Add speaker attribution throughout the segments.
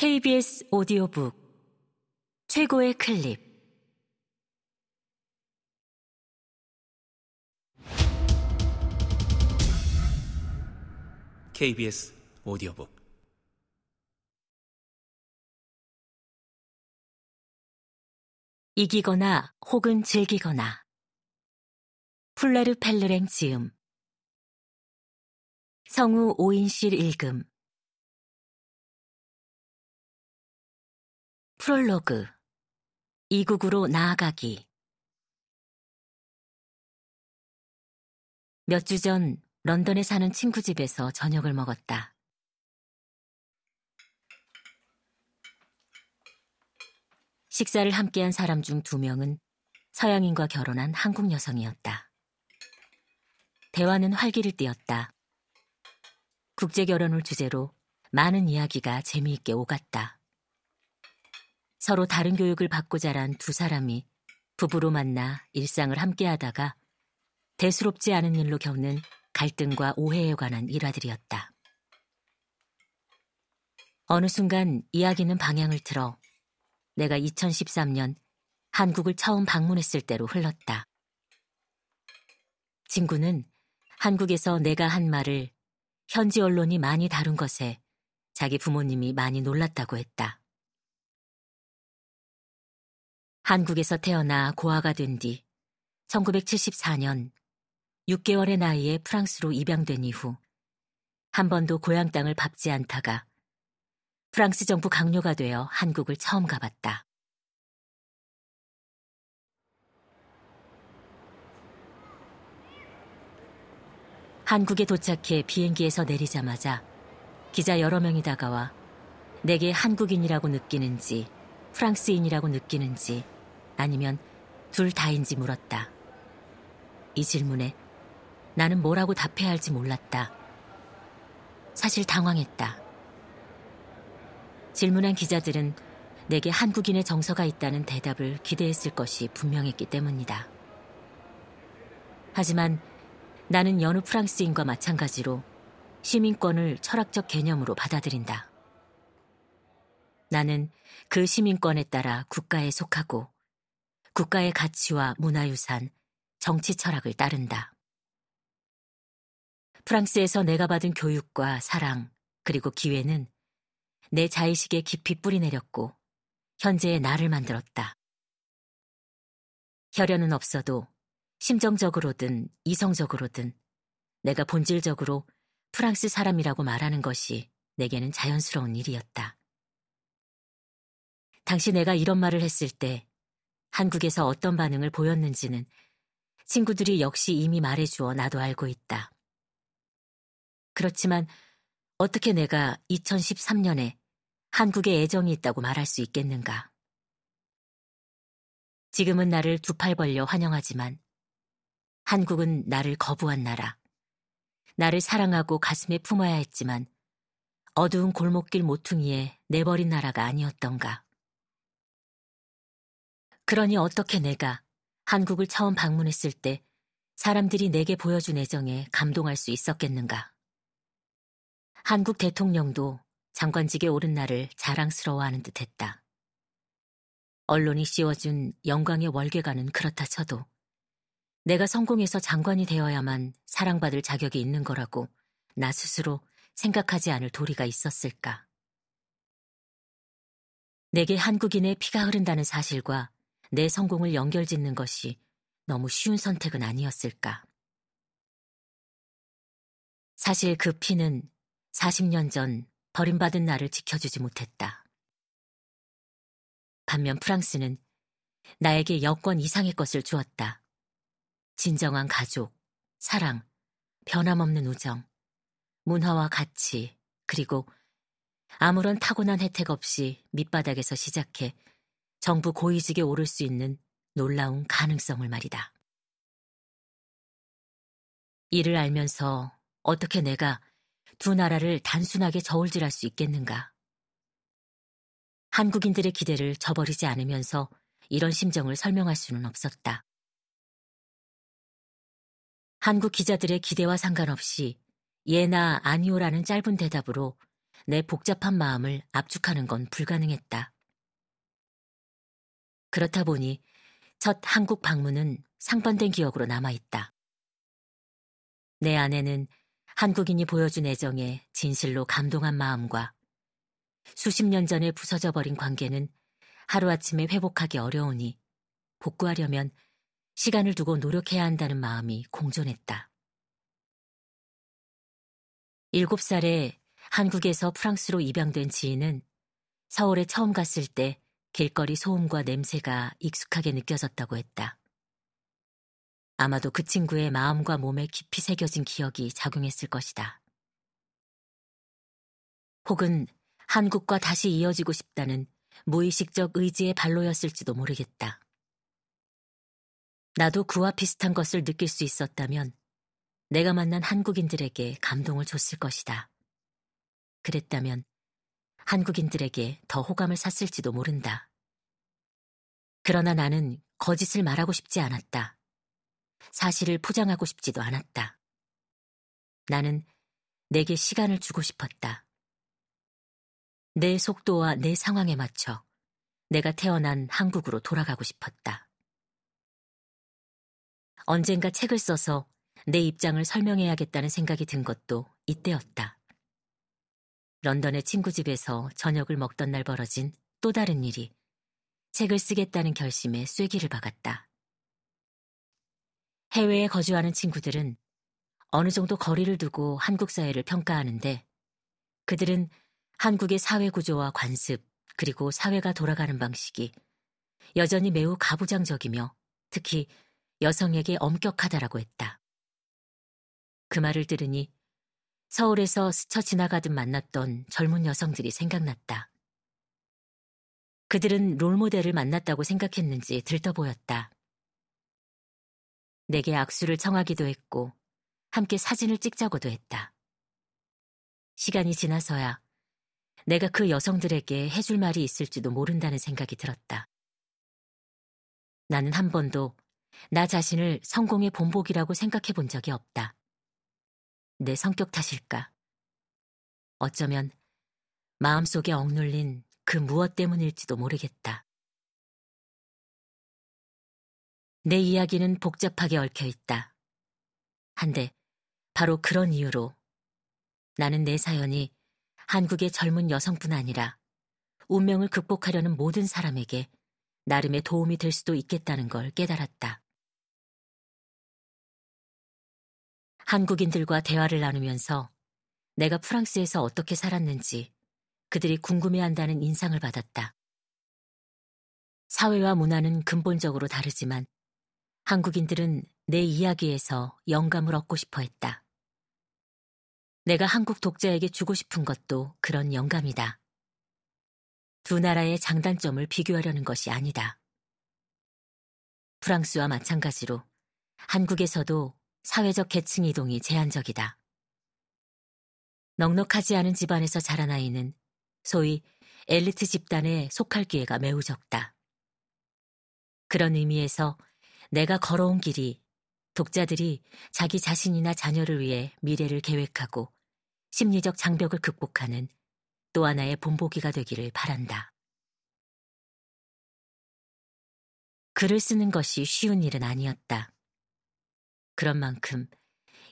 Speaker 1: KBS 오디오북 최고의 클립.
Speaker 2: KBS 오디오북.
Speaker 1: 이기거나 혹은 즐기거나. 플레르 펠르랭 지음 성우 오인실 읽음 프롤로그 이국으로 나아가기 몇 주 전 런던에 사는 친구 집에서 저녁을 먹었다. 식사를 함께한 사람 중 두 명은 서양인과 결혼한 한국 여성이었다. 대화는 활기를 띠었다. 국제 결혼을 주제로 많은 이야기가 재미있게 오갔다. 서로 다른 교육을 받고 자란 두 사람이 부부로 만나 일상을 함께 하다가 대수롭지 않은 일로 겪는 갈등과 오해에 관한 일화들이었다. 어느 순간 이야기는 방향을 틀어 내가 2013년 한국을 처음 방문했을 때로 흘렀다. 친구는 한국에서 내가 한 말을 현지 언론이 많이 다룬 것에 자기 부모님이 많이 놀랐다고 했다. 한국에서 태어나 고아가 된 뒤 1974년 6개월의 나이에 프랑스로 입양된 이후 한 번도 고향 땅을 밟지 않다가 프랑스 정부 강요가 되어 한국을 처음 가봤다. 한국에 도착해 비행기에서 내리자마자 기자 여러 명이 다가와 내게 한국인이라고 느끼는지 프랑스인이라고 느끼는지 아니면 둘 다인지 물었다. 이 질문에 나는 뭐라고 답해야 할지 몰랐다. 사실 당황했다. 질문한 기자들은 내게 한국인의 정서가 있다는 대답을 기대했을 것이 분명했기 때문이다. 하지만 나는 여느 프랑스인과 마찬가지로 시민권을 철학적 개념으로 받아들인다. 나는 그 시민권에 따라 국가에 속하고 국가의 가치와 문화유산, 정치 철학을 따른다. 프랑스에서 내가 받은 교육과 사랑, 그리고 기회는 내 자의식에 깊이 뿌리내렸고 현재의 나를 만들었다. 혈연은 없어도 심정적으로든 이성적으로든 내가 본질적으로 프랑스 사람이라고 말하는 것이 내게는 자연스러운 일이었다. 당시 내가 이런 말을 했을 때 한국에서 어떤 반응을 보였는지는 친구들이 역시 이미 말해주어 나도 알고 있다. 그렇지만 어떻게 내가 2013년에 한국에 애정이 있다고 말할 수 있겠는가? 지금은 나를 두 팔 벌려 환영하지만 한국은 나를 거부한 나라. 나를 사랑하고 가슴에 품어야 했지만 어두운 골목길 모퉁이에 내버린 나라가 아니었던가. 그러니 어떻게 내가 한국을 처음 방문했을 때 사람들이 내게 보여준 애정에 감동할 수 있었겠는가? 한국 대통령도 장관직에 오른 나를 자랑스러워하는 듯 했다. 언론이 씌워준 영광의 월계가는 그렇다 쳐도 내가 성공해서 장관이 되어야만 사랑받을 자격이 있는 거라고 나 스스로 생각하지 않을 도리가 있었을까? 내게 한국인의 피가 흐른다는 사실과 내 성공을 연결짓는 것이 너무 쉬운 선택은 아니었을까. 사실 그 피는 40년 전 버림받은 나를 지켜주지 못했다. 반면 프랑스는 나에게 여권 이상의 것을 주었다. 진정한 가족, 사랑, 변함없는 우정, 문화와 가치, 그리고 아무런 타고난 혜택 없이 밑바닥에서 시작해 정부 고위직에 오를 수 있는 놀라운 가능성을 말이다. 이를 알면서 어떻게 내가 두 나라를 단순하게 저울질할 수 있겠는가? 한국인들의 기대를 저버리지 않으면서 이런 심정을 설명할 수는 없었다. 한국 기자들의 기대와 상관없이 예나 아니오라는 짧은 대답으로 내 복잡한 마음을 압축하는 건 불가능했다. 그렇다 보니 첫 한국 방문은 상반된 기억으로 남아있다. 내 안에는 한국인이 보여준 애정에 진실로 감동한 마음과 수십 년 전에 부서져 버린 관계는 하루아침에 회복하기 어려우니 복구하려면 시간을 두고 노력해야 한다는 마음이 공존했다. 일곱 살에 한국에서 프랑스로 입양된 지인은 서울에 처음 갔을 때 길거리 소음과 냄새가 익숙하게 느껴졌다고 했다. 아마도 그 친구의 마음과 몸에 깊이 새겨진 기억이 작용했을 것이다. 혹은 한국과 다시 이어지고 싶다는 무의식적 의지의 발로였을지도 모르겠다. 나도 그와 비슷한 것을 느낄 수 있었다면 내가 만난 한국인들에게 감동을 줬을 것이다. 그랬다면 한국인들에게 더 호감을 샀을지도 모른다. 그러나 나는 거짓을 말하고 싶지 않았다. 사실을 포장하고 싶지도 않았다. 나는 내게 시간을 주고 싶었다. 내 속도와 내 상황에 맞춰 내가 태어난 한국으로 돌아가고 싶었다. 언젠가 책을 써서 내 입장을 설명해야겠다는 생각이 든 것도 이때였다. 런던의 친구 집에서 저녁을 먹던 날 벌어진 또 다른 일이 책을 쓰겠다는 결심에 쐐기를 박았다. 해외에 거주하는 친구들은 어느 정도 거리를 두고 한국 사회를 평가하는데 그들은 한국의 사회 구조와 관습 그리고 사회가 돌아가는 방식이 여전히 매우 가부장적이며 특히 여성에게 엄격하다라고 했다. 그 말을 들으니 서울에서 스쳐 지나가듯 만났던 젊은 여성들이 생각났다. 그들은 롤모델을 만났다고 생각했는지 들떠 보였다. 내게 악수를 청하기도 했고 함께 사진을 찍자고도 했다. 시간이 지나서야 내가 그 여성들에게 해줄 말이 있을지도 모른다는 생각이 들었다. 나는 한 번도 나 자신을 성공의 본보기라고 생각해 본 적이 없다. 내 성격 탓일까? 어쩌면 마음속에 억눌린 그 무엇 때문일지도 모르겠다. 내 이야기는 복잡하게 얽혀 있다. 한데, 바로 그런 이유로 나는 내 사연이 한국의 젊은 여성뿐 아니라 운명을 극복하려는 모든 사람에게 나름의 도움이 될 수도 있겠다는 걸 깨달았다. 한국인들과 대화를 나누면서 내가 프랑스에서 어떻게 살았는지 그들이 궁금해한다는 인상을 받았다. 사회와 문화는 근본적으로 다르지만 한국인들은 내 이야기에서 영감을 얻고 싶어 했다. 내가 한국 독자에게 주고 싶은 것도 그런 영감이다. 두 나라의 장단점을 비교하려는 것이 아니다. 프랑스와 마찬가지로 한국에서도 사회적 계층 이동이 제한적이다. 넉넉하지 않은 집안에서 자란 아이는 소위 엘리트 집단에 속할 기회가 매우 적다. 그런 의미에서 내가 걸어온 길이 독자들이 자기 자신이나 자녀를 위해 미래를 계획하고 심리적 장벽을 극복하는 또 하나의 본보기가 되기를 바란다. 글을 쓰는 것이 쉬운 일은 아니었다. 그런 만큼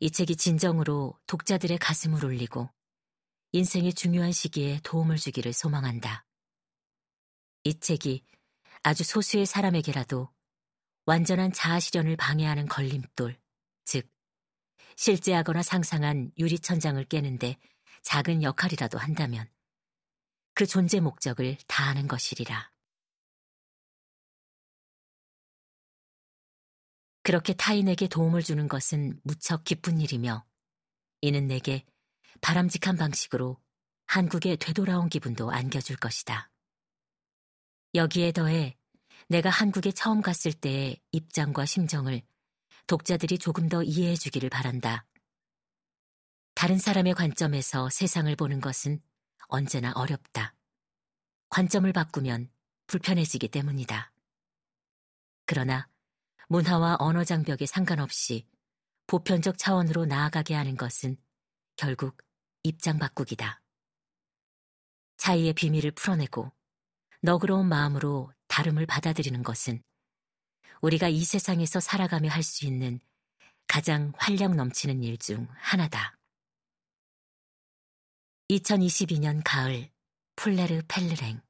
Speaker 1: 이 책이 진정으로 독자들의 가슴을 울리고 인생의 중요한 시기에 도움을 주기를 소망한다. 이 책이 아주 소수의 사람에게라도 완전한 자아 실현을 방해하는 걸림돌, 즉, 실제하거나 상상한 유리천장을 깨는데 작은 역할이라도 한다면 그 존재 목적을 다하는 것이리라. 그렇게 타인에게 도움을 주는 것은 무척 기쁜 일이며 이는 내게 바람직한 방식으로 한국에 되돌아온 기분도 안겨줄 것이다. 여기에 더해 내가 한국에 처음 갔을 때의 입장과 심정을 독자들이 조금 더 이해해 주기를 바란다. 다른 사람의 관점에서 세상을 보는 것은 언제나 어렵다. 관점을 바꾸면 불편해지기 때문이다. 그러나 문화와 언어 장벽에 상관없이 보편적 차원으로 나아가게 하는 것은 결국 입장 바꾸기다. 사이의 비밀을 풀어내고 너그러운 마음으로 다름을 받아들이는 것은 우리가 이 세상에서 살아가며 할 수 있는 가장 활력 넘치는 일 중 하나다. 2022년 가을 풀레르 펠르랭